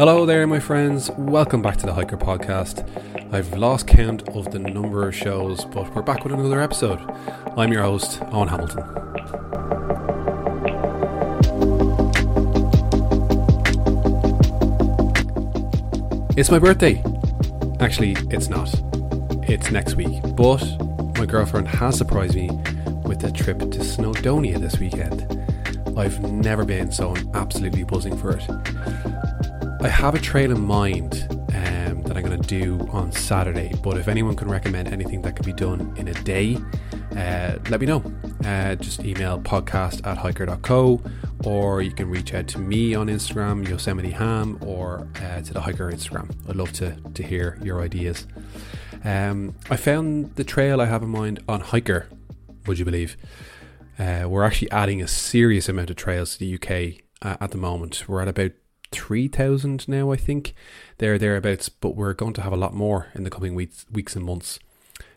Hello there, my friends. Welcome back to the Hiiker Podcast. I've lost count of the number of shows, but we're back with another episode. I'm your host, Eoin Hamilton. It's my birthday. Actually, it's not. It's next week, but my girlfriend has surprised me with a trip to Snowdonia this weekend. I've never been, so I'm absolutely buzzing for it. I have a trail in mind um, that I'm going to do on Saturday, but if anyone can recommend anything that could be done in a day, uh, let me know. Uh, just email podcast at hiker.co or you can reach out to me on Instagram, Yosemite Ham, or uh, to the Hiiker Instagram. I'd love to, to hear your ideas. Um, I found the trail I have in mind on Hiiker, would you believe? Uh, we're actually adding a serious amount of trails to the UK uh, at the moment. We're at about 3,000 now, I think. There, thereabouts, but we're going to have a lot more in the coming weeks, weeks and months.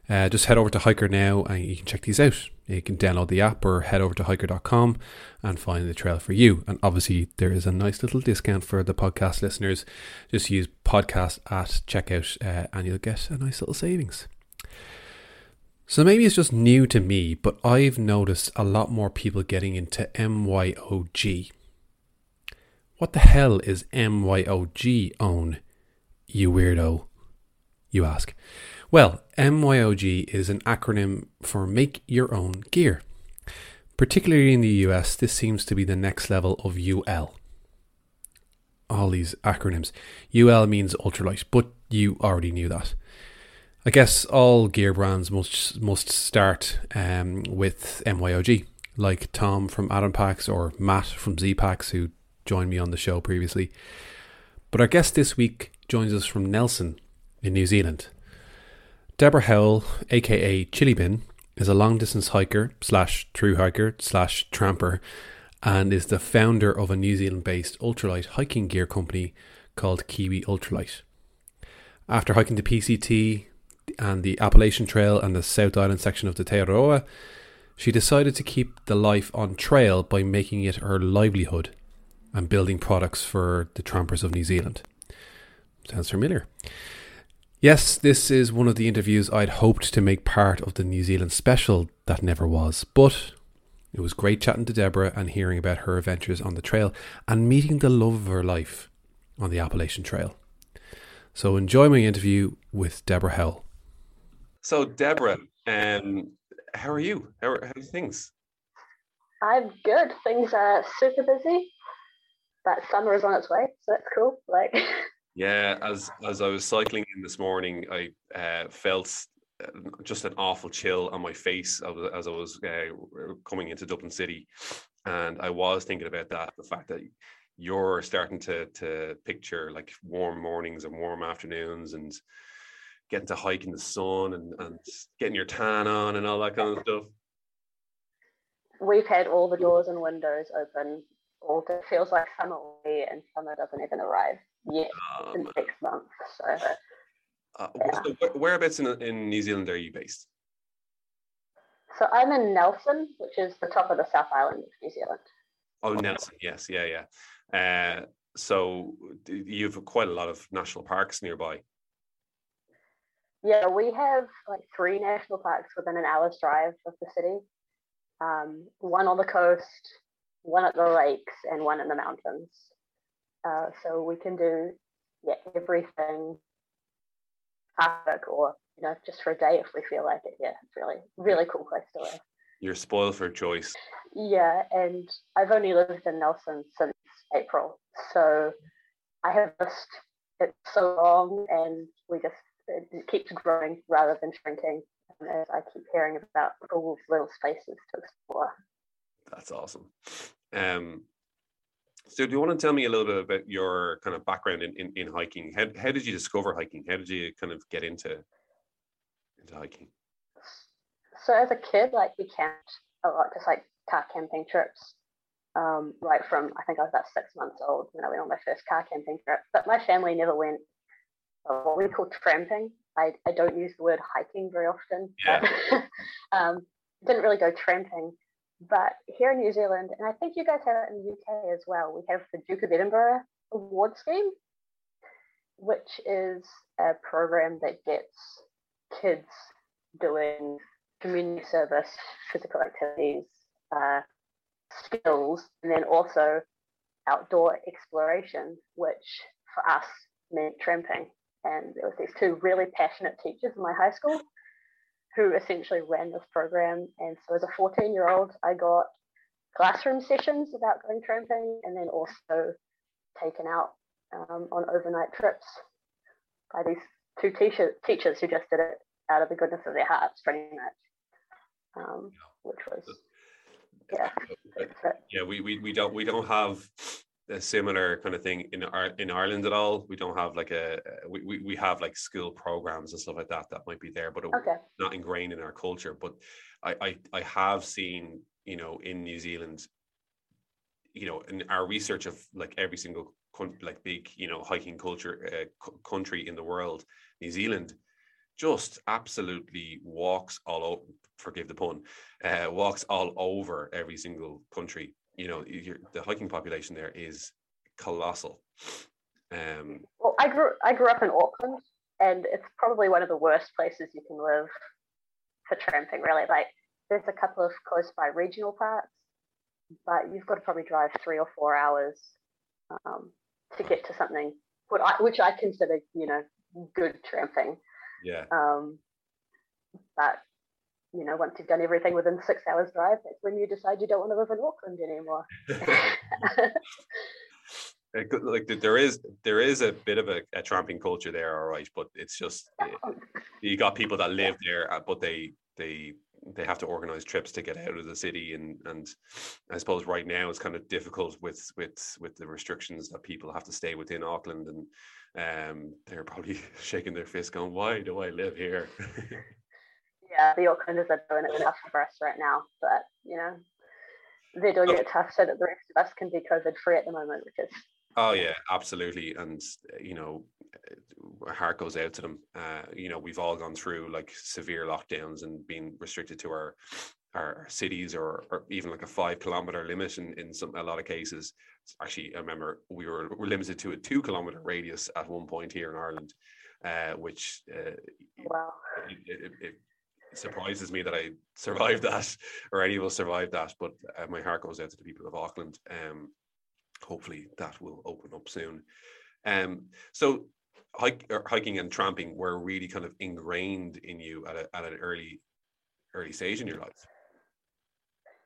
Uh, just head over to Hiiker now and you can check these out. You can download the app or head over to hiker.com and find the trail for you. And obviously, there is a nice little discount for the podcast listeners. Just use podcast at checkout uh, and you'll get a nice little savings. So maybe it's just new to me, but I've noticed a lot more people getting into MYOG. What the hell is MYOG Eoin, you weirdo? You ask. Well, MYOG is an acronym for Make Your Own Gear. Particularly in the US, this seems to be the next level of UL. All these acronyms. UL means ultralight, but you already knew that. I guess all gear brands must must start um, with MYOG, like Tom from Atom Packs or Matt from Zpacks, who joined me on the show previously. But our guest this week joins us from Nelson in New Zealand. Debra Howell, aka Chillybin, is a long distance hiker slash true hiker slash tramper and is the founder of a New Zealand based ultralight hiking gear company called Kiwi Ultralight. After hiking the PCT, and the Appalachian Trail and the South Island section of the Te Araroa, she decided to keep the life on trail by making it her livelihood and building products for the trampers of New Zealand. Sounds familiar. Yes, this is one of the interviews I'd hoped to make part of the New Zealand special that never was, but it was great chatting to Debra and hearing about her adventures on the trail and meeting the love of her life on the Appalachian Trail. So enjoy my interview with Debra Howell. So, Debra, um, how are you? How are, how are things? I'm good. Things are super busy, but summer is on its way, so that's cool. Like, yeah, as as I was cycling in this morning, I uh, felt uh, just an awful chill on my face as I was uh, coming into Dublin City, and I was thinking about that the fact that you're starting to to picture like warm mornings and warm afternoons and getting to hike in the sun and, and getting your tan on and all that kind of stuff? We've had all the doors and windows open. It feels like summer away, and summer doesn't even arrive yet um, in six months. So, uh, yeah. so whereabouts in, in New Zealand are you based? So I'm in Nelson, which is the top of the South Island of New Zealand. Oh, Nelson, yes, yeah, yeah. Uh, so you have quite a lot of national parks nearby. Yeah, we have like three national parks within an hour's drive of the city. Um, one on the coast, one at the lakes, and one in the mountains. Uh, so we can do yeah everything, park or you know just for a day if we feel like it. Yeah, it's really really cool place to live. You're spoiled for choice. Yeah, and I've only lived in Nelson since April, so I have missed it so long, and we just it keeps growing rather than shrinking. as I keep hearing about all little spaces to explore. That's awesome. Um, so, do you want to tell me a little bit about your kind of background in, in, in hiking? How, how did you discover hiking? How did you kind of get into into hiking? So, as a kid, like we camped a lot, just like car camping trips. Um, right from I think I was about six months old when I went on my first car camping trip. But my family never went what we call tramping. I, I don't use the word hiking very often. Yeah. Um, didn't really go tramping. But here in New Zealand, and I think you guys have it in the UK as well, we have the Duke of Edinburgh award scheme. which is a program that gets kids doing community service, physical activities, uh, skills, and then also outdoor exploration, which for us meant tramping. And there was these two really passionate teachers in my high school who essentially ran this program. And so as a 14 year old, I got classroom sessions about going tramping and then also taken out um, on overnight trips by these two teacher- teachers who just did it out of the goodness of their hearts, pretty much, um, which was yeah. Yeah, we, we we don't we don't have a similar kind of thing in our in Ireland at all. We don't have like a we, we, we have like skill programs and stuff like that that might be there, but okay. not ingrained in our culture. But I, I I have seen you know in New Zealand, you know, in our research of like every single like big you know hiking culture uh, country in the world, New Zealand just absolutely walks all over forgive the pun uh, walks all over every single country you know the hiking population there is colossal. Um, well i grew i grew up in auckland and it's probably one of the worst places you can live for tramping really. Like there's a couple of close by regional parks but you've got to probably drive three or four hours um, to get to something which I consider you know good tramping. Yeah. Um, but you know, once you've done everything within six hours drive, that's when you decide you don't want to live in Auckland anymore. like there is there is a bit of a, a, tramping culture there all right but it's just you got people that live there uh, but they they they have to organize trips to get out of the city and and i suppose right now it's kind of difficult with with with the restrictions that people have to stay within auckland and um, they're probably shaking their fist, going, "Why do I live here?" Yeah, the Aucklanders are doing it tough for us right now, but you know, they're doing it tough so that the rest of us can be COVID free at the moment, which is. Oh yeah, absolutely, and you know, heart goes out to them. Uh, you know, we've all gone through like severe lockdowns and being restricted to our our cities or, or even like a five kilometer limit in, in some a lot of cases. Actually, I remember we were, were limited to a two kilometer radius at one point here in Ireland, uh, which uh, wow. It, it, it, surprises me that I survived that or any of us survived that. But uh, my heart goes out to the people of Auckland. Um, hopefully that will open up soon. Um, so hike, hiking and tramping were really kind of ingrained in you at, a, at an early early stage in your life.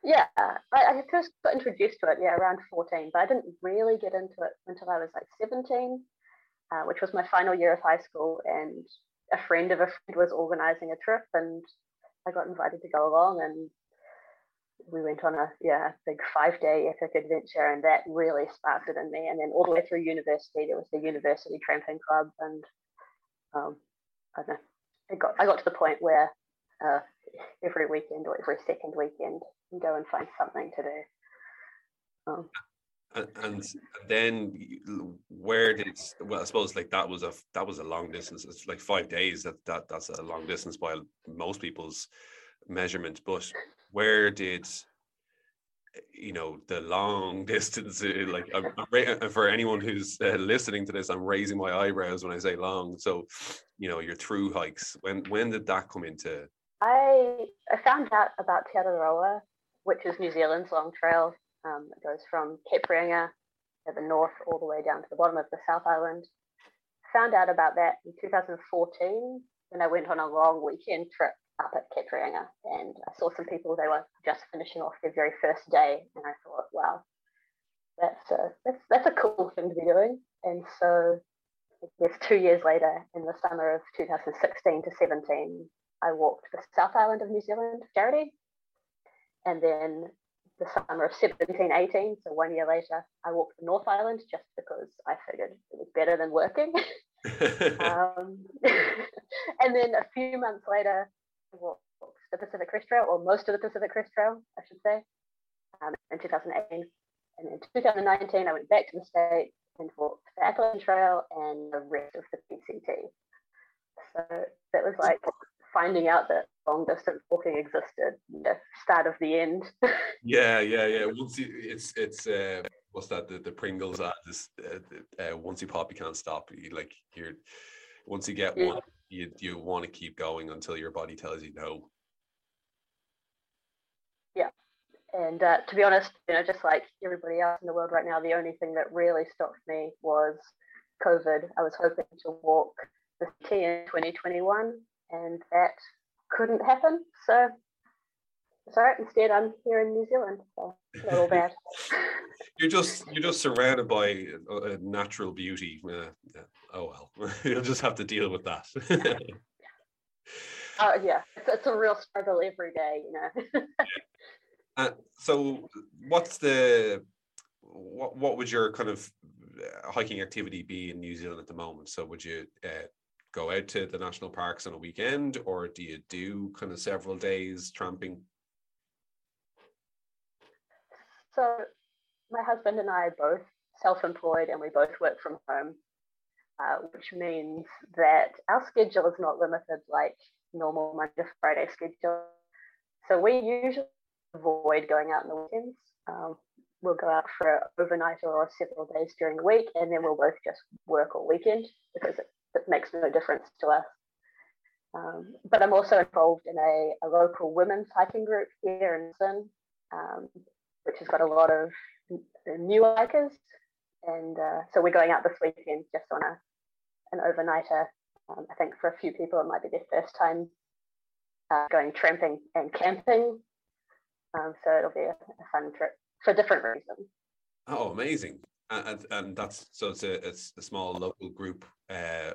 Yeah, I, I, first got introduced to it, yeah, around 14, but I didn't really get into it until I was like 17, uh, which was my final year of high school. And a friend of a friend was organizing a trip, and I got invited to go along. And we went on a yeah big five day epic adventure, and that really sparked it in me. And then all the way through university, there was the university tramping club, and um, I don't know, got I got to the point where uh, every weekend or every second weekend and go and find something to do. Um, and, and then where did well i suppose like that was a that was a long distance it's like five days that that that's a long distance by most people's measurement but where did you know the long distance uh, like I'm, I'm, for anyone who's uh, listening to this i'm raising my eyebrows when i say long so you know your through hikes when when did that come into i i found out about Te Araroa which is New Zealand's long trail. Um, it goes from Cape Reinga at the north all the way down to the bottom of the South Island. Found out about that in 2014 when I went on a long weekend trip up at Cape Reinga and I saw some people, they were just finishing off their very first day. And I thought, wow, that's a, that's, that's a cool thing to be doing. And so I guess two years later, in the summer of 2016 to 17, I walked the South Island of New Zealand charity and then the summer of 17, 18, so one year later, I walked the North Island just because I figured it was better than working. um, and then a few months later, I walked the Pacific Crest Trail, or most of the Pacific Crest Trail, I should say, um, in 2018. And in 2019, I went back to the States and walked the Appalachian Trail and the rest of the PCT. So that was like finding out that long distance walking existed, the start of the end. yeah, yeah, yeah. Once you, it's it's uh, what's that? The, the Pringles ad is uh, uh, once you pop, you can't stop. You like you're once you get one, you you want to keep going until your body tells you no. Yeah, and uh, to be honest, you know, just like everybody else in the world right now, the only thing that really stopped me was COVID. I was hoping to walk the T in 2021, and that couldn't happen. So sorry. Instead, I'm here in New Zealand, so not all bad. you're just you're just surrounded by a, natural beauty. Uh, oh well, you'll just have to deal with that. Oh uh, yeah, it's, it's, a real struggle every day, you know. uh, so, what's the what what would your kind of hiking activity be in New Zealand at the moment? So, would you uh, go out to the national parks on a weekend, or do you do kind of several days tramping? So my husband and I are both self-employed and we both work from home, uh, which means that our schedule is not limited like normal Monday to Friday schedule. So we usually avoid going out in the weekends. Um, we'll go out for overnight or several days during the week, and then we'll both just work all weekend because it, it makes no difference to us. Um, but I'm also involved in a, a, local women's hiking group here in Sin, um, which has got a lot of new hikers. And uh, so we're going out this weekend just on a an overnighter. Um, I think for a few people it might be their first time uh, going tramping and camping. Um, so it'll be a, a, fun trip for different reasons. Oh, amazing! And, and that's so it's a it's a small local group uh,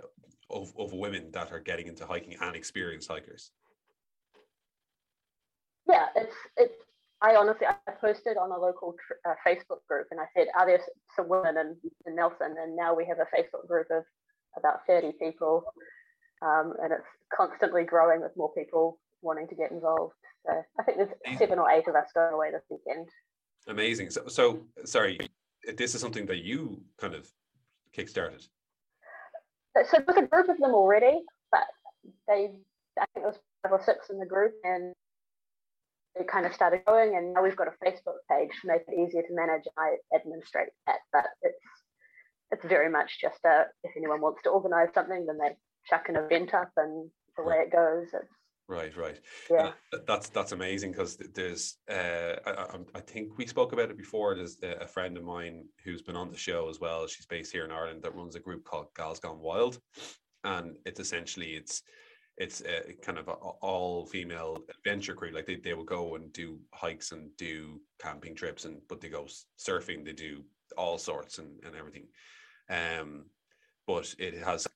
of of women that are getting into hiking and experienced hikers. Yeah, it's it's I honestly, I posted on a local tr- uh, Facebook group and I said, are there some women in, in, Nelson? And now we have a Facebook group of about 30 people. Um, and it's constantly growing with more people wanting to get involved. So I think there's seven or eight of us going away this weekend. Amazing. So, so sorry, this is something that you kind of kickstarted. So there's a group of them already, but they, I think there was five or six in the group, and it kind of started going and now we've got a Facebook page to make it easier to manage I administrate that. But it's it's very much just a if anyone wants to organize something then they chuck an event up and the way it goes it's Right, right. Yeah, uh, that's that's amazing because there's. Uh, I, I, think we spoke about it before. There's a friend of mine who's been on the show as well. She's based here in Ireland that runs a group called Gals Gone Wild, and it's essentially it's it's a kind of a, all female adventure crew. Like they, they will go and do hikes and do camping trips and but they go surfing, they do all sorts and, and everything. Um, but it has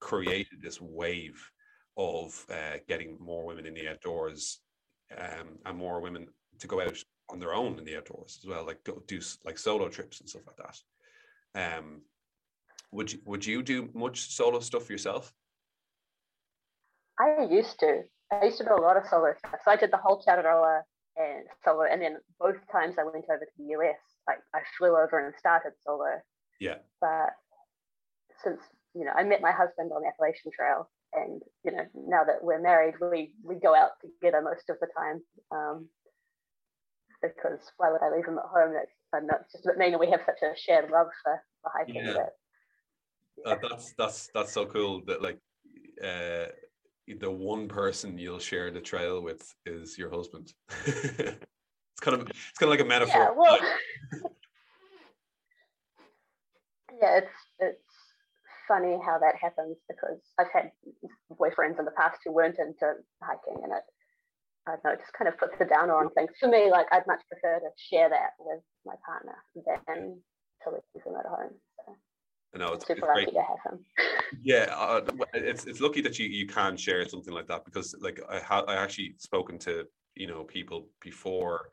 created this wave of uh, getting more women in the outdoors um, and more women to go out on their own in the outdoors as well, like do, do like solo trips and stuff like that. Um, would you would you do much solo stuff yourself? I used to. I used to do a lot of solo stuff. So I did the whole Te Araroa and solo, and then both times I went over to the US, like I flew over and started solo. Yeah. But since you know, I met my husband on the Appalachian Trail, and you know, now that we're married, we we go out together most of the time. Um, because why would I leave him at home? That's know it's just mean, and we have such a shared love for, for hiking. Yeah. That, yeah. Uh, that's that's that's so cool that like uh, the one person you'll share the trail with is your husband. it's kind of it's kind of like a metaphor. Yeah, well, yeah, it's it's funny how that happens because I've had boyfriends in the past who weren't into hiking, and it I don't know, it just kind of puts a downer on things. For me, like I'd much prefer to share that with my partner than to leave them at home. So. I know it's, super it's lucky to have him. yeah, uh, it's it's lucky that you you can share something like that because like I ha- I actually spoken to you know people before,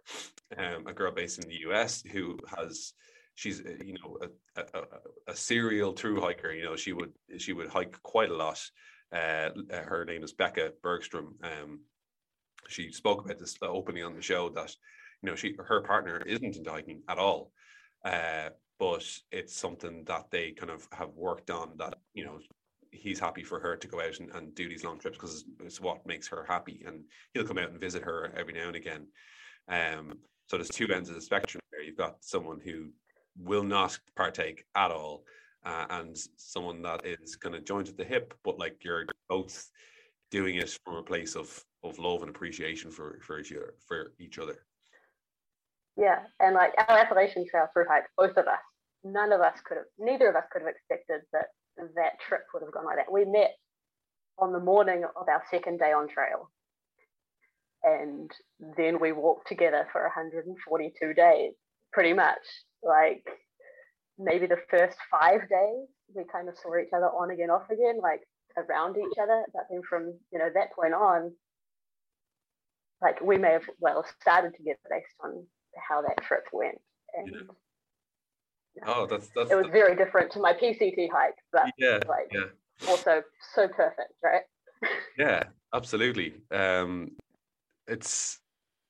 um, a girl based in the US who has she's uh, you know a, a, a serial true hiker. You know she would she would hike quite a lot. Uh, her name is Becca Bergstrom. Um, she spoke about this opening on the show that you know she her partner isn't into hiking at all. Uh, but it's something that they kind of have worked on that you know he's happy for her to go out and, and do these long trips because it's, it's, what makes her happy and he'll come out and visit her every now and again um, so there's two ends of the spectrum there you've got someone who will not partake at all, uh, and someone that is kind of joined at the hip, but like you're both doing it from a place of of love and appreciation for for each other for each other. Yeah, and like our Appalachian Trail through hike, both of us, none of us could have, neither of us could have expected that that trip would have gone like that. We met on the morning of our second day on trail, and then we walked together for 142 days, pretty much. Like maybe the first five days, we kind of saw each other on again, off again, like around each other. But then from you know that point on, like we may have well started together based on how that trip went. And yeah. oh, that's that's. It was that's, very different to my PCT hike, but yeah, like yeah. also so perfect, right? yeah, absolutely. Um, it's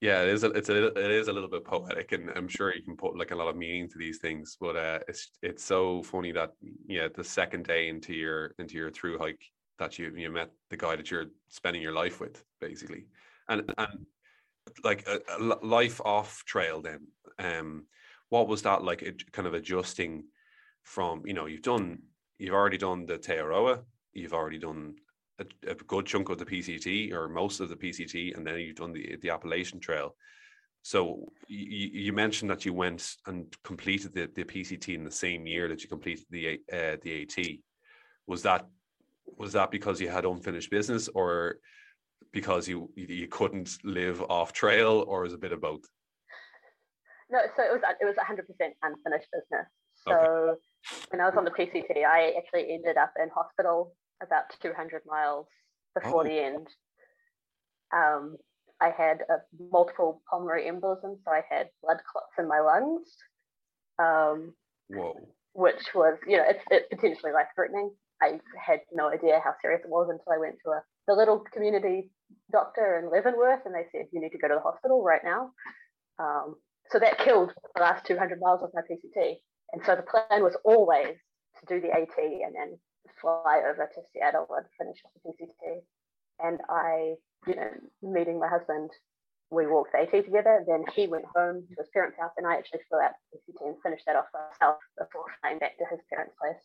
yeah, it is. A, it's a it is a little bit poetic, and I'm sure you can put like a lot of meaning to these things. But uh, it's it's so funny that yeah, the second day into your into your through hike that you you met the guy that you're spending your life with, basically, and and like a, a life off trail then um what was that like it, kind of adjusting from you know you've done you've already done the Te Araroa you've already done a, a, good chunk of the PCT or most of the PCT and then you've done the the Appalachian Trail so you, you mentioned that you went and completed the, the PCT in the same year that you completed the uh, the AT was that was that because you had unfinished business or because you you couldn't live off trail, or was a bit of both? No, so it was it was 100% unfinished business. So okay. when I was on the PCT, I actually ended up in hospital about 200 miles before oh. the end. Um, I had a multiple pulmonary embolism, so I had blood clots in my lungs. Um, Whoa. Which was, you know, it's, it's potentially life threatening. I had no idea how serious it was until I went to a, the little community doctor in Leavenworth and they said, you need to go to the hospital right now. Um, so that killed the last 200 miles of my PCT. And so the plan was always to do the AT and then fly over to Seattle and finish off the PCT. And I, you know, meeting my husband, we walked the AT together. Then he went home to his parents' house, and I actually flew out to PCT and finished that off myself before flying back to his parents' place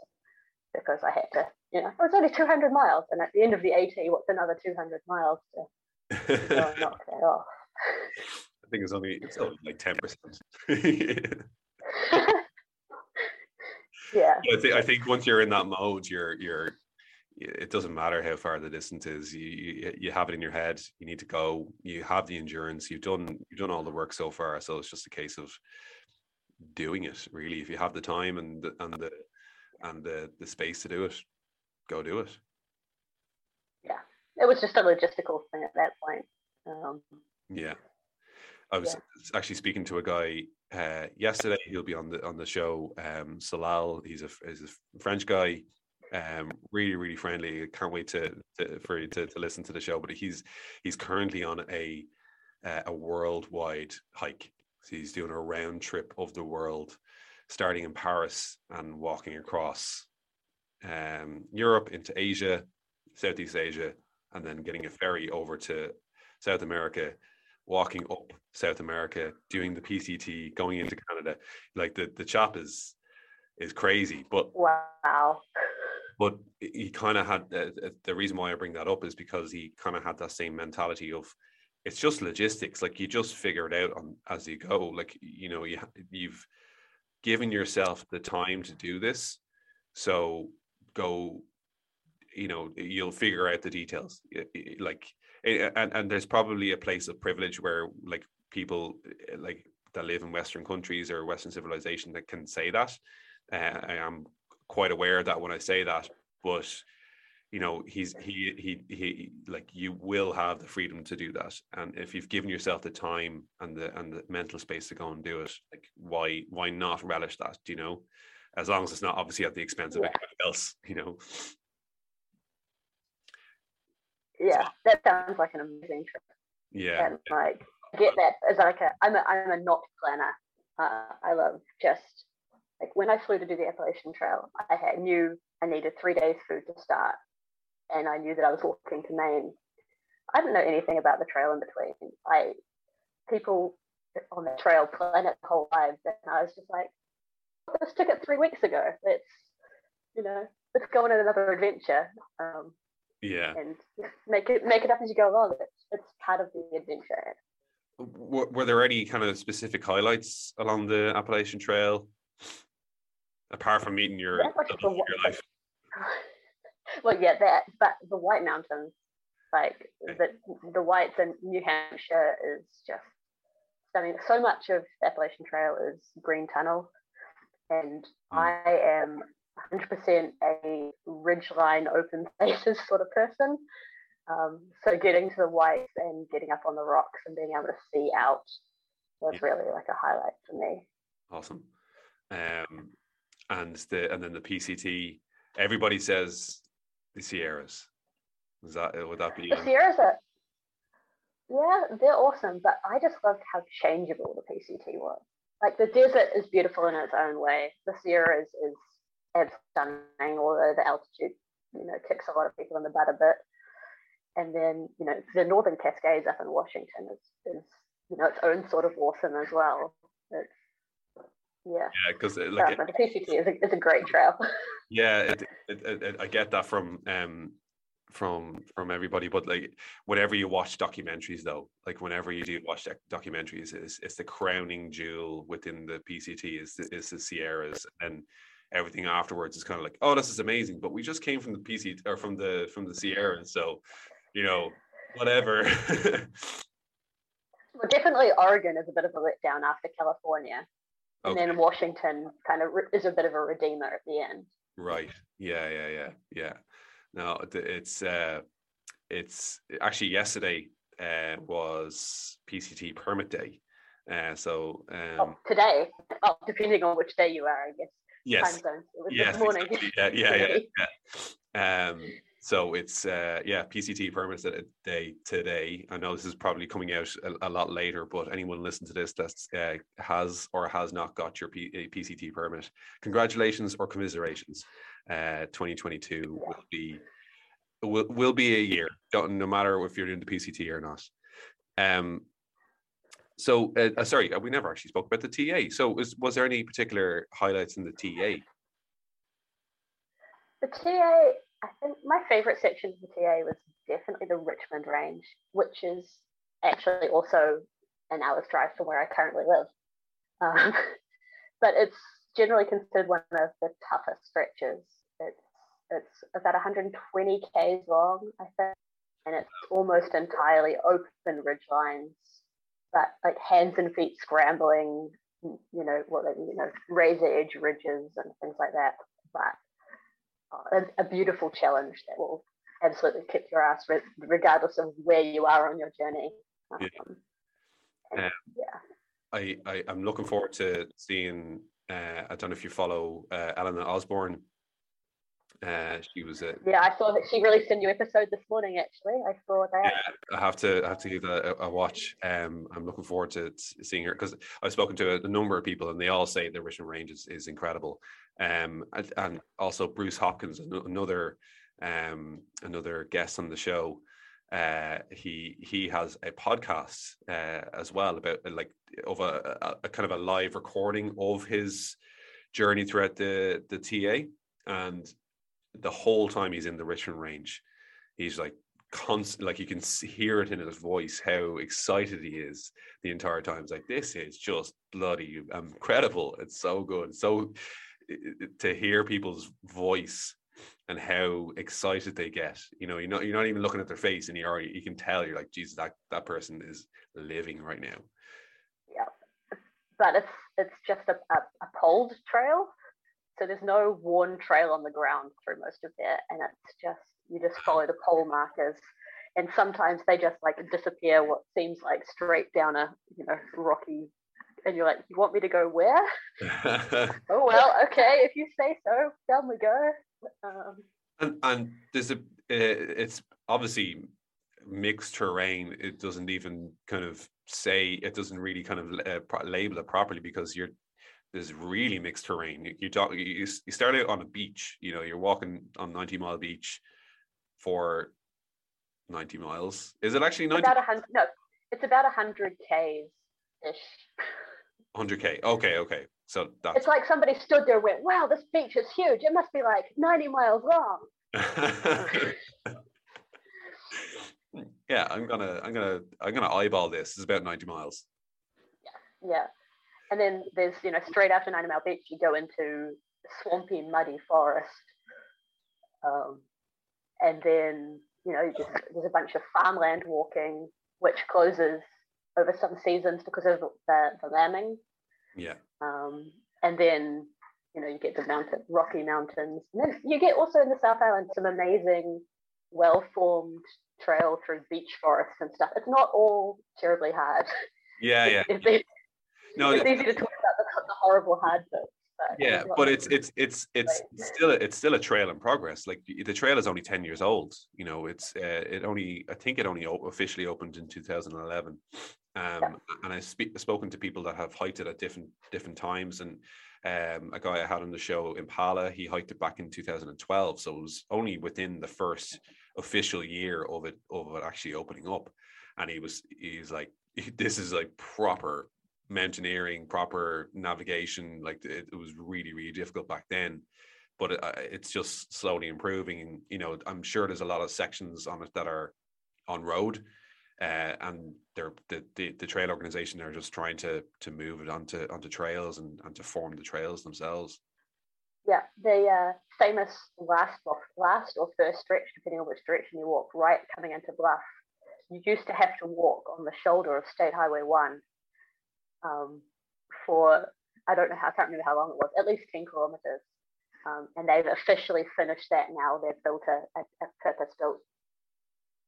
because I had to, you know, it was only 200 miles. And at the end of the AT, what's another 200 miles to and knock that off? I think it's only, it's only like 10%. yeah. I, th- I think once you're in that mode, you're, you're, it doesn't matter how far the distance is. You, you, you have it in your head. You need to go. You have the endurance. You've done you've done all the work so far. So it's just a case of doing it. Really, if you have the time and the, and the and the the space to do it, go do it. Yeah, it was just a logistical thing at that point. Um, yeah, I was yeah. actually speaking to a guy uh, yesterday. He'll be on the on the show. Um, Salal, he's a he's a French guy. Um, really, really friendly. Can't wait to, to for you to, to listen to the show. But he's he's currently on a uh, a worldwide hike. So he's doing a round trip of the world starting in Paris and walking across um, Europe into Asia, Southeast Asia, and then getting a ferry over to South America, walking up South America, doing the PCT, going into Canada. Like the the chap is is crazy, but wow. But he kind of had uh, the reason why I bring that up is because he kind of had that same mentality of it's just logistics. Like you just figure it out on as you go. Like you know you you've given yourself the time to do this. So go, you know, you'll figure out the details. Like, and, and there's probably a place of privilege where like people eh, like that live in Western countries or Western civilization that can say that. Uh, I am quite aware of that when I say that, but you know he's he he he like you will have the freedom to do that and if you've given yourself the time and the and the mental space to go and do it like why why not relish that do you know as long as it's not obviously at the expense of yeah. everybody else you know yeah that sounds like an amazing trip yeah and like get that as like a i'm a i'm a not planner uh, i love just like when i flew to do the appalachian trail i had knew i needed three days food to start and I knew that I was walking to Maine. I didn't know anything about the trail in between. I people on the trail plan it whole lives, and I was just like, this took it three weeks ago. Let's, you know, let's go on another adventure. Um, yeah. And make it make it up as you go along. It's, it's part of the adventure. Were, were there any kind of specific highlights along the Appalachian Trail, apart from meeting your, your life? well, yeah, that but the White Mountains, like the the Whites in New Hampshire, is just stunning. So much of the Appalachian Trail is green tunnel, and mm. I am 100% a ridgeline open spaces sort of person. Um, so getting to the whites and getting up on the rocks and being able to see out was yeah. really like a highlight for me. Awesome. Um, and the and then the PCT. Everybody says the Sierras. Is that would that be? The Sierras are, yeah, they're awesome, but I just loved how changeable the PCT was. Like the desert is beautiful in its own way. The Sierras is stunning, although the altitude, you know, kicks a lot of people in the butt a bit. And then, you know, the Northern Cascades up in Washington is, is you know, its own sort of awesome as well. It's, yeah. Yeah, because like the PCT is a, is a great trail. Yeah, it, it, it, I get that from um from from everybody, but like whenever you watch documentaries, though, like whenever you do watch documentaries, it's, it's the crowning jewel within the PCT is is the Sierras, and everything afterwards is kind of like, oh, this is amazing, but we just came from the PC or from the from the Sierras, so you know, whatever. well, definitely Oregon is a bit of a letdown after California. And okay. then Washington kind of is a bit of a redeemer at the end. Right. Yeah. Yeah. Yeah. Yeah. No, it's uh, it's actually yesterday uh, was PCT permit day. Uh, so um, oh, today, oh, depending on which day you are, I guess. Yes. yes. Morning. Exactly. Yeah. Yeah. Yeah. yeah. Um, so it's uh, yeah PCT permits day today. I know this is probably coming out a, a lot later, but anyone listen to this that uh, has or has not got your P- PCT permit, congratulations or commiserations. Uh, 2022 will be will, will be a year, no matter if you're doing the PCT or not. Um, so, uh, uh, sorry, uh, we never actually spoke about the TA. So, was, was there any particular highlights in the TA? The TA I think my favorite section of the TA was definitely the Richmond Range, which is actually also an hour's drive from where I currently live. Um, but it's generally considered one of the toughest stretches. It's it's about 120 k's long, I think, and it's almost entirely open ridge but like hands and feet scrambling, you know, what they, you know, razor edge ridges and things like that. But a, a, beautiful challenge that will absolutely kick your ass regardless of where you are on your journey. Um, yeah. Um, yeah. I, I am looking forward to seeing. Uh, I don't know if you follow uh, Eleanor Osborne. Uh, she was a yeah. I saw that she released a new episode this morning. Actually, I saw that. Yeah, I have to I have to give a, a watch. Um, I'm looking forward to seeing her because I've spoken to a, a, number of people and they all say the Richmond Range is, is incredible um, and, and, also Bruce Hopkins, another um, another guest on the show. Uh, he he has a podcast uh, as well about uh, like of a, a, a, kind of a live recording of his journey throughout the the TA, and the whole time he's in the Richmond Range, he's like constant like you can hear it in his voice how excited he is the entire time it's like this is just bloody incredible it's so good so to hear people's voice and how excited they get. You know, you're not you're not even looking at their face, and you already you can tell you're like, Jesus, that that person is living right now. Yeah, but it's it's just a, a, a poled trail, so there's no worn trail on the ground through most of it, and it's just you just follow the pole markers. And sometimes they just like disappear what seems like straight down a you know rocky and you're like, you want me to go where? oh well, okay, if you say so, down we go. Um, and and there's a uh, it's obviously mixed terrain. It doesn't even kind of say it doesn't really kind of uh, label it properly because you're there's really mixed terrain. You, you talk you, you start out on a beach. You know, you're walking on 90 mile beach for 90 miles. Is it actually 90? About hundred. No, it's about a hundred k's ish. 100k. Okay, okay. So that's It's like somebody stood there and went, wow, this beach is huge. It must be like 90 miles long. yeah, I'm gonna I'm gonna I'm gonna eyeball this. It's about 90 miles. Yeah, yeah. And then there's, you know, straight after 90 Mile Beach, you go into swampy, muddy forest. Um, and then, you know, just, there's a bunch of farmland walking, which closes over some seasons because of the, the lambing. Yeah. Um, and then, you know, you get the mountain, rocky mountains. And then you get also in the South Island some amazing, well formed trail through beech forests and stuff. It's not all terribly hard. Yeah, yeah. No, it's easy to talk about the, the horrible hard yeah there's a lot but it's it's it's it's still a, it's still a trail in progress. Like the trail is only 10 years old you know it's uh, it only i think it only officially opened in 2011 um and i've spe- spoken to people that have hiked it at different different times and um a guy i had on the show impala he hiked it back in 2012 so it was only within the first official year of it of it actually opening up. And he was he's like this is like proper mountaineering, proper navigation. Like it, it was really, really difficult back then, but it, uh, it's just slowly improving. And you know, I'm sure there's a lot of sections on it that are on road, uh, and they're the, the the trail organization are just trying to to move it onto onto trails and and to form the trails themselves. Yeah, the uh, famous last or last or first stretch, depending on which direction you walk, right coming into Bluff, you used to have to walk on the shoulder of State Highway One um, for I don't know how I can't remember how long it was, at least ten kilometers. Um, and they've officially finished that now. They've built a, a, a purpose-built.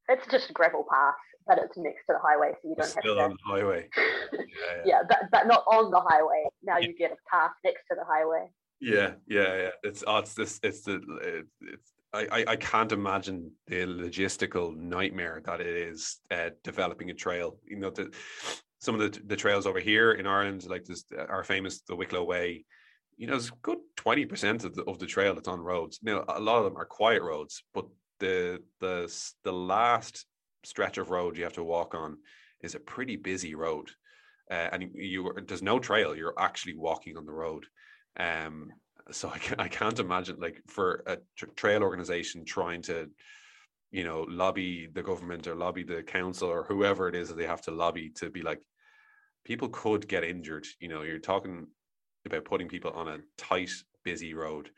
It's just a gravel path, but it's next to the highway, so you don't It's have still to. on the highway. Yeah, yeah. yeah, but but not on the highway. Now Yeah. you get a path next to the highway. Yeah, yeah, yeah. It's oh, it's this. It's the. It, it's. I, I I can't imagine the logistical nightmare that it is uh, developing a trail. You know, the, some of the the trails over here in Ireland, like this, are famous the Wicklow Way. You know, there's a good twenty percent of the of the trail that's on roads. Now, a lot of them are quiet roads, but the the the last stretch of road you have to walk on is a pretty busy road, uh, and you, there's no trail. You're actually walking on the road. Um, so I, can, I can't imagine like for a tr- trail organization trying to, you know, lobby the government or lobby the council or whoever it is that they have to lobby to be like, people could get injured. You know, you're talking about putting people on a tight, busy road.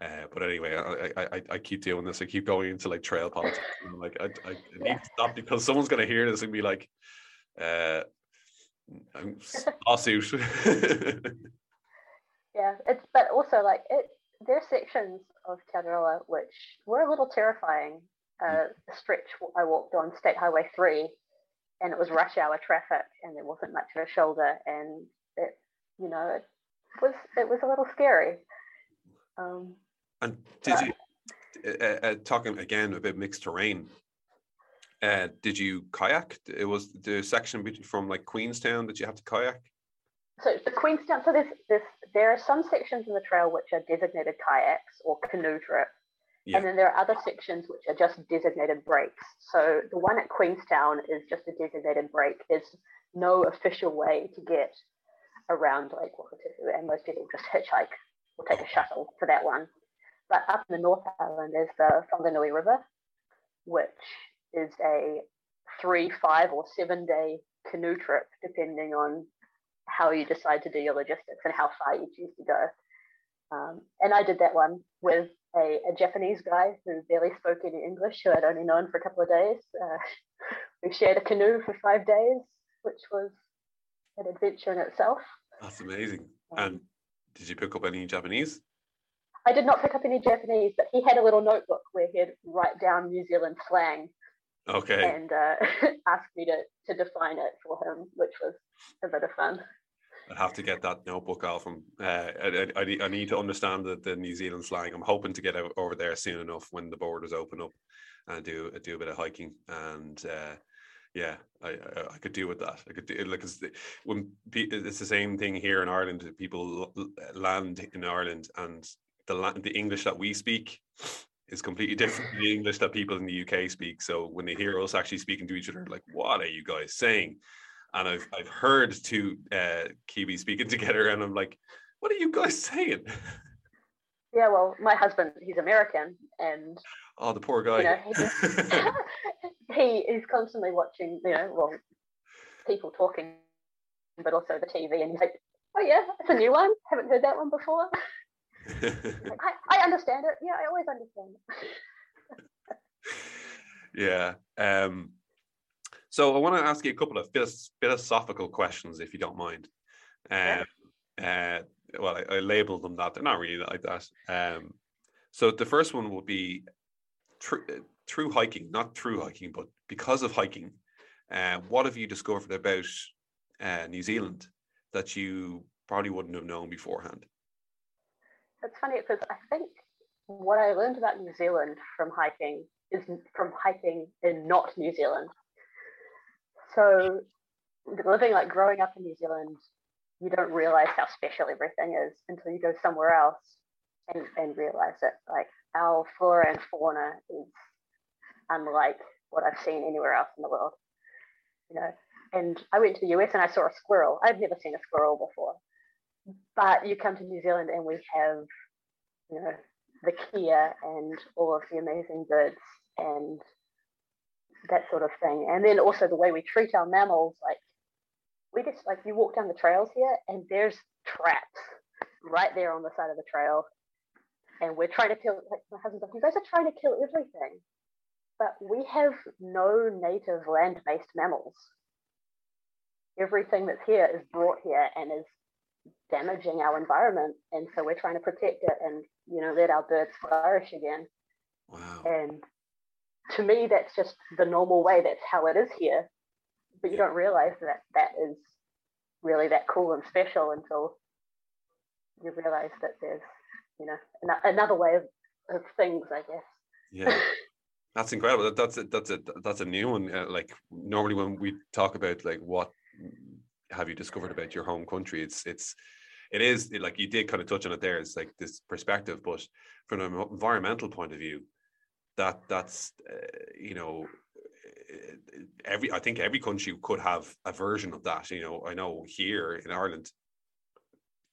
Uh, but anyway, I, I I- I keep doing this. I keep going into like trail politics. Like, I, I, I need Yeah. to stop because someone's gonna hear this and be like, uh, I'm lawsuit. Yeah, it's but also like it. There are sections of Te Araroa which were a little terrifying. Uh, the stretch I walked on State Highway Three, and it was rush hour traffic, and there wasn't much of a shoulder, and it, you know, it was it was a little scary. Um, And did you uh, uh, talking again about mixed terrain? Uh, did you kayak? It was the section from like Queenstown that you have to kayak. so the Queenstown, so there's, there's there are some sections in the trail which are designated kayaks or canoe trip, Yeah. and then there are other sections which are just designated breaks. So the one at Queenstown is just a designated break. There's no official way to get around Lake Wakatipu, and most people just hitchhike or take a shuttle for that one. But up in the North Island, there's the Whanganui River, which is a three, five, or seven day canoe trip, depending on how you decide to do your logistics and how far you choose to go. Um, and I did that one with a, a Japanese guy who barely spoke any English, who I'd only known for a couple of days. Uh, we shared a canoe for five days, which was an adventure in itself. That's amazing. Um, And did you pick up any Japanese? I did not pick up any Japanese, but he had a little notebook where he'd write down New Zealand slang Okay. and uh, ask me to, to define it for him, which was a bit of fun. I'd have to get that notebook off him. Uh, I, I, I need- to understand the, the New Zealand slang. I'm hoping to get out over there soon enough when the borders open up and do do a bit of hiking. And uh, yeah, I, I I could do with that. I could do like it's the, when it's the same thing here in Ireland. People land in Ireland and the the English that we speak is completely different to the English that people in the UK speak. So when they hear us actually speaking to each other, like, what are you guys saying? And I've I've heard two uh, Kiwis speaking together, and I'm like, what are you guys saying? Yeah, well, my husband, he's American, and oh, the poor guy. You know, he, he is constantly watching, you know, well, people talking, but also the TV, and he's like, "Oh yeah, it's a new one. Haven't heard that one before." like, I, I understand it. Yeah, I always understand it. yeah. Um, so I want to ask you a couple of philosophical questions, if you don't mind. Um, uh, well, I, I labeled them that. They're not really like that. Um, so the first one will be true, through hiking, not through hiking, but because of hiking. Uh, what have you discovered about uh, New Zealand that you probably wouldn't have known beforehand? It's funny because I think what I learned about New Zealand from hiking is from hiking in not New Zealand. So living like growing up in New Zealand, you don't realize how special everything is until you go somewhere else and, and realize it. Like our flora and fauna is unlike what I've seen anywhere else in the world. You know, and I went to the US and I saw a squirrel. I've never seen a squirrel before. But you come to New Zealand and we have, you know, the kea and all of the amazing birds and that sort of thing. And then also the way we treat our mammals, like we just like you walk down the trails here and there's traps right there on the side of the trail. And we're trying to kill like my husband's like, you guys are trying to kill everything. But we have no native land-based mammals. Everything that's here is brought here and is damaging our environment. And so we're trying to protect it and, you know, let our birds flourish again. Wow. And to me, that's just the normal way. That's how it is here. But you don't realize that that is really that cool and special until you realize that there's you know another way of, of things i guess. Yeah. That's incredible. That's a, that's a that's a new one. Uh, like normally when we talk about like what have you discovered about your home country it's it's it is like you did kind of touch on it there. It's like this perspective but from an environmental point of view that that's uh, you know every I think every country could have a version of that. You know, I know here in Ireland,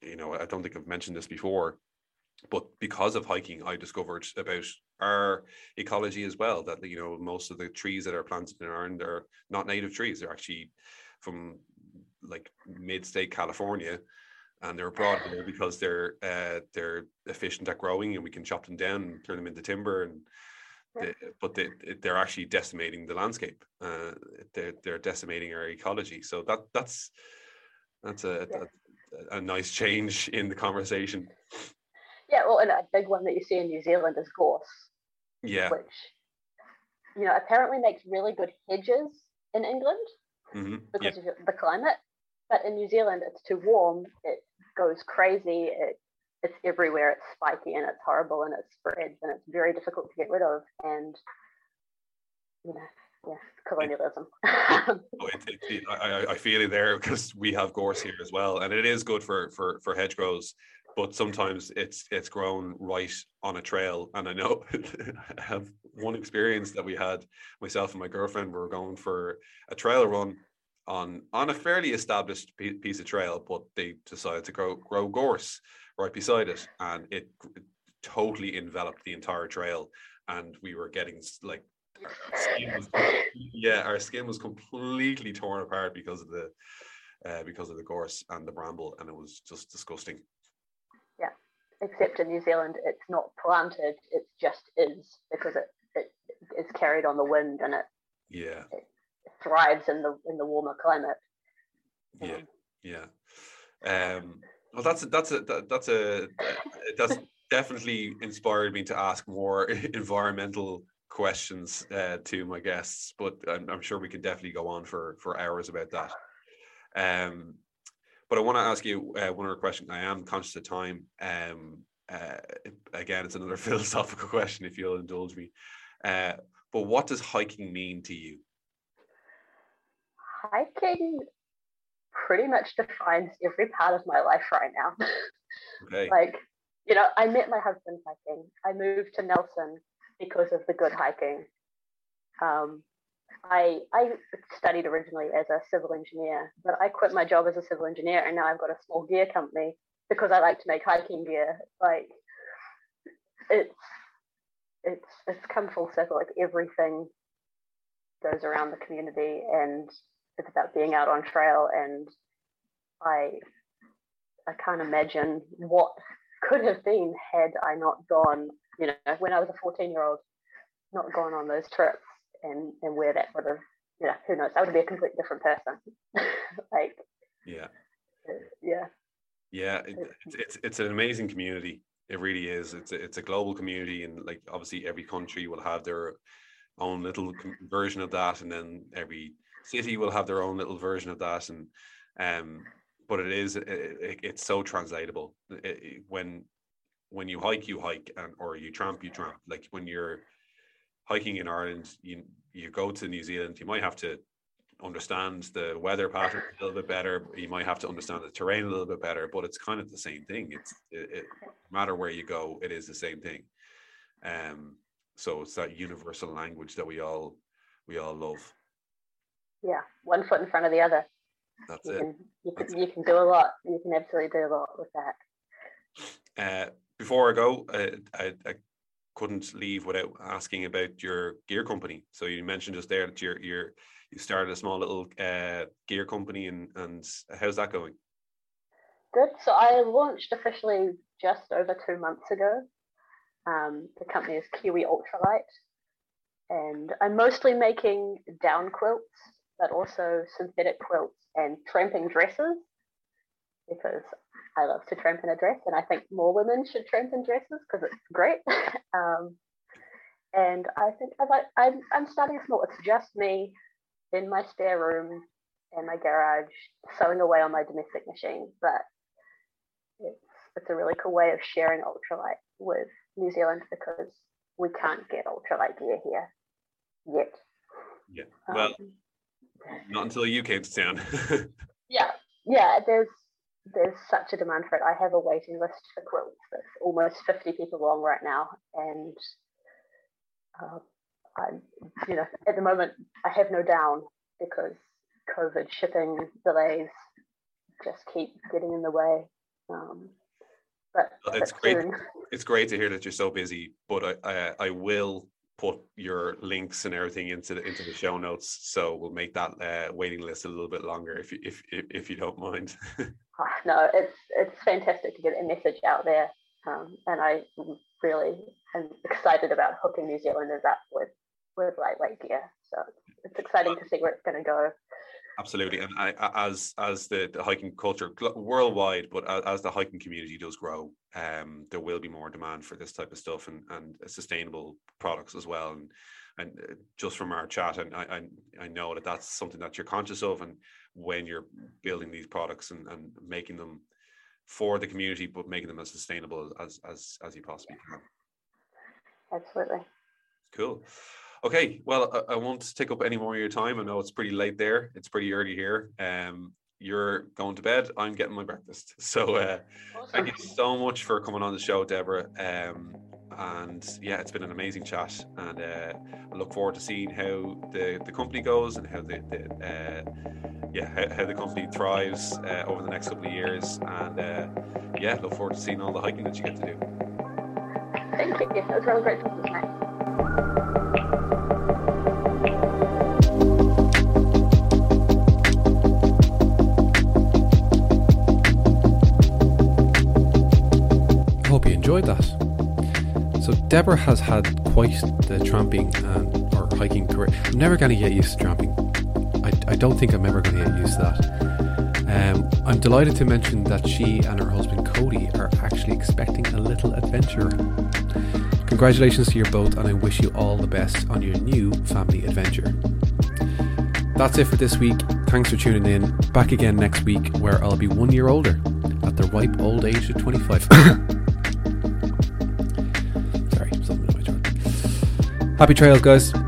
you know, I don't think I've mentioned this before, but because of hiking, I discovered about our ecology as well. That you know, most of the trees that are planted in Ireland are not native trees; they're actually from like mid-state California, and they're brought here because they're uh, they're efficient at growing, and we can chop them down, and turn them into timber, and they, but they, they're actually decimating the landscape. Uh, they're, they're decimating our ecology. So that that's that's a, a, a nice change in the conversation. Yeah, well, and a big one that you see in New Zealand is gorse. Yeah. Which, you know, apparently makes really good hedges in England mm-hmm. because yeah. of the climate. But in New Zealand, it's too warm. It goes crazy. It it's everywhere. It's spiky and it's horrible and it spreads and it's very difficult to get rid of. And you know, yeah, colonialism. oh, it, it, it, I, I feel it there because we have gorse here as well, and it is good for for for hedgerows. But sometimes it's it's grown right on a trail, and I know I have one experience that we had myself and my girlfriend were going for a trail run on on a fairly established piece of trail, but they decided to grow grow gorse right beside it, and it, it totally enveloped the entire trail, and we were getting like our skin was, yeah, our skin was completely torn apart because of the uh, because of the gorse and the bramble, and it was just disgusting. Yeah, except in New Zealand, it's not planted; it just is because it it is carried on the wind and it yeah it thrives in the in the warmer climate. Yeah, um, yeah. Um, well, that's a, that's a that's a that's definitely inspired me to ask more environmental questions uh, to my guests, but I'm, I'm, sure we can definitely go on for for hours about that. Um, but I want to ask you uh, one other question. I am conscious of time. Um, uh, again, it's another philosophical question, if you'll indulge me. Uh, but what does hiking mean to you? Hiking pretty much defines every part of my life right now. Okay. like, you know, I met my husband hiking. I moved to Nelson because of the good hiking. Um, I I studied originally as a civil engineer, but I quit my job as a civil engineer, and now I've got a small gear company because I like to make hiking gear. Like it's it's it's come full circle. Like everything goes around the community, and it's about being out on trail. And I I can't imagine what could have been had I not gone. You know, when I was a 14 year old, not gone on those trips, and and where that would have. You know, who knows? I would be a completely different person. like, yeah, yeah, yeah. It, it's, it's it's an amazing community. It really is. It's a, it's a global community, and like obviously every country will have their own little version of that, and then every city will have their own little version of that, and um, but it is it, it, it's so translatable. It, when when you hike, you hike, and or you tramp, you tramp. Like when you're hiking in Ireland, you you go to New Zealand, you might have to understand the weather pattern a little bit better. You might have to understand the terrain a little bit better, but it's kind of the same thing. It's it, it no matter where you go, it is the same thing. Um, so it's that universal language that we all we all love. Yeah, one foot in front of the other. That's you it. Can, you, That's can, you can do a lot. You can absolutely do a lot with that. Uh, before I go, uh, I, I couldn't leave without asking about your gear company. So you mentioned just there that you're you're you started a small little uh, gear company, and and how's that going? Good. So I launched officially just over two months ago. Um, the company is Kiwi Ultralight, and I'm mostly making down quilts, but also synthetic quilts and tramping dresses because I love to tramp in a dress, and I think more women should tramp in dresses because it's great. um, and I think I've, I'm, I'm starting small. It's just me in my spare room in my garage sewing away on my domestic machine, but it's it's a really cool way of sharing ultralight with New Zealand because we can't get ultralight gear here yet. Yeah. Well, Um, not until you came to town. yeah, yeah. There's there's such a demand for it. I have a waiting list for quilts that's almost 50 people long right now, and uh, I'm, you know, at the moment I have no down because COVID shipping delays just keep getting in the way. Um, but, Well, it's but great. soon, it's great to hear that you're so busy, but I, I I will put your links and everything into the into the show notes, so we'll make that uh, waiting list a little bit longer if you if if, you don't mind. oh, no, it's it's fantastic to get a message out there, um, and I really am excited about hooking New Zealanders up with with lightweight gear. So it's exciting to see where it's going to go. Absolutely, and I, as as the, the hiking culture worldwide, but as, as the hiking community does grow, um, there will be more demand for this type of stuff and and sustainable products as well. And and uh, just from our chat, and I, I I know that that's something that you're conscious of, and when you're building these products and, and making them for the community, but making them as sustainable as as as you possibly can. Absolutely. Cool. Okay, well, I, I won't take up any more of your time. I know it's pretty late there. It's pretty early here. Um, you're going to bed. I'm getting my breakfast. So, uh, thank you so much for coming on the show, Deborah. Um, and yeah, it's been an amazing chat. And uh, I look forward to seeing how the, the company goes and how the, the uh, yeah how, how the company thrives uh, over the next couple of years. And uh, yeah, look forward to seeing all the hiking that you get to do. Thank you. That was really great that. So Deborah has had quite the tramping and or hiking career. I'm never going to get used to tramping. I, I don't think I'm ever going to get used to that. Um, I'm delighted to mention that she and her husband Cody are actually expecting a little adventure. Congratulations to you both, and I wish you all the best on your new family adventure. That's it for this week. Thanks for tuning in. Back again next week, where I'll be one year older at the ripe old age of 25. Happy trails, guys.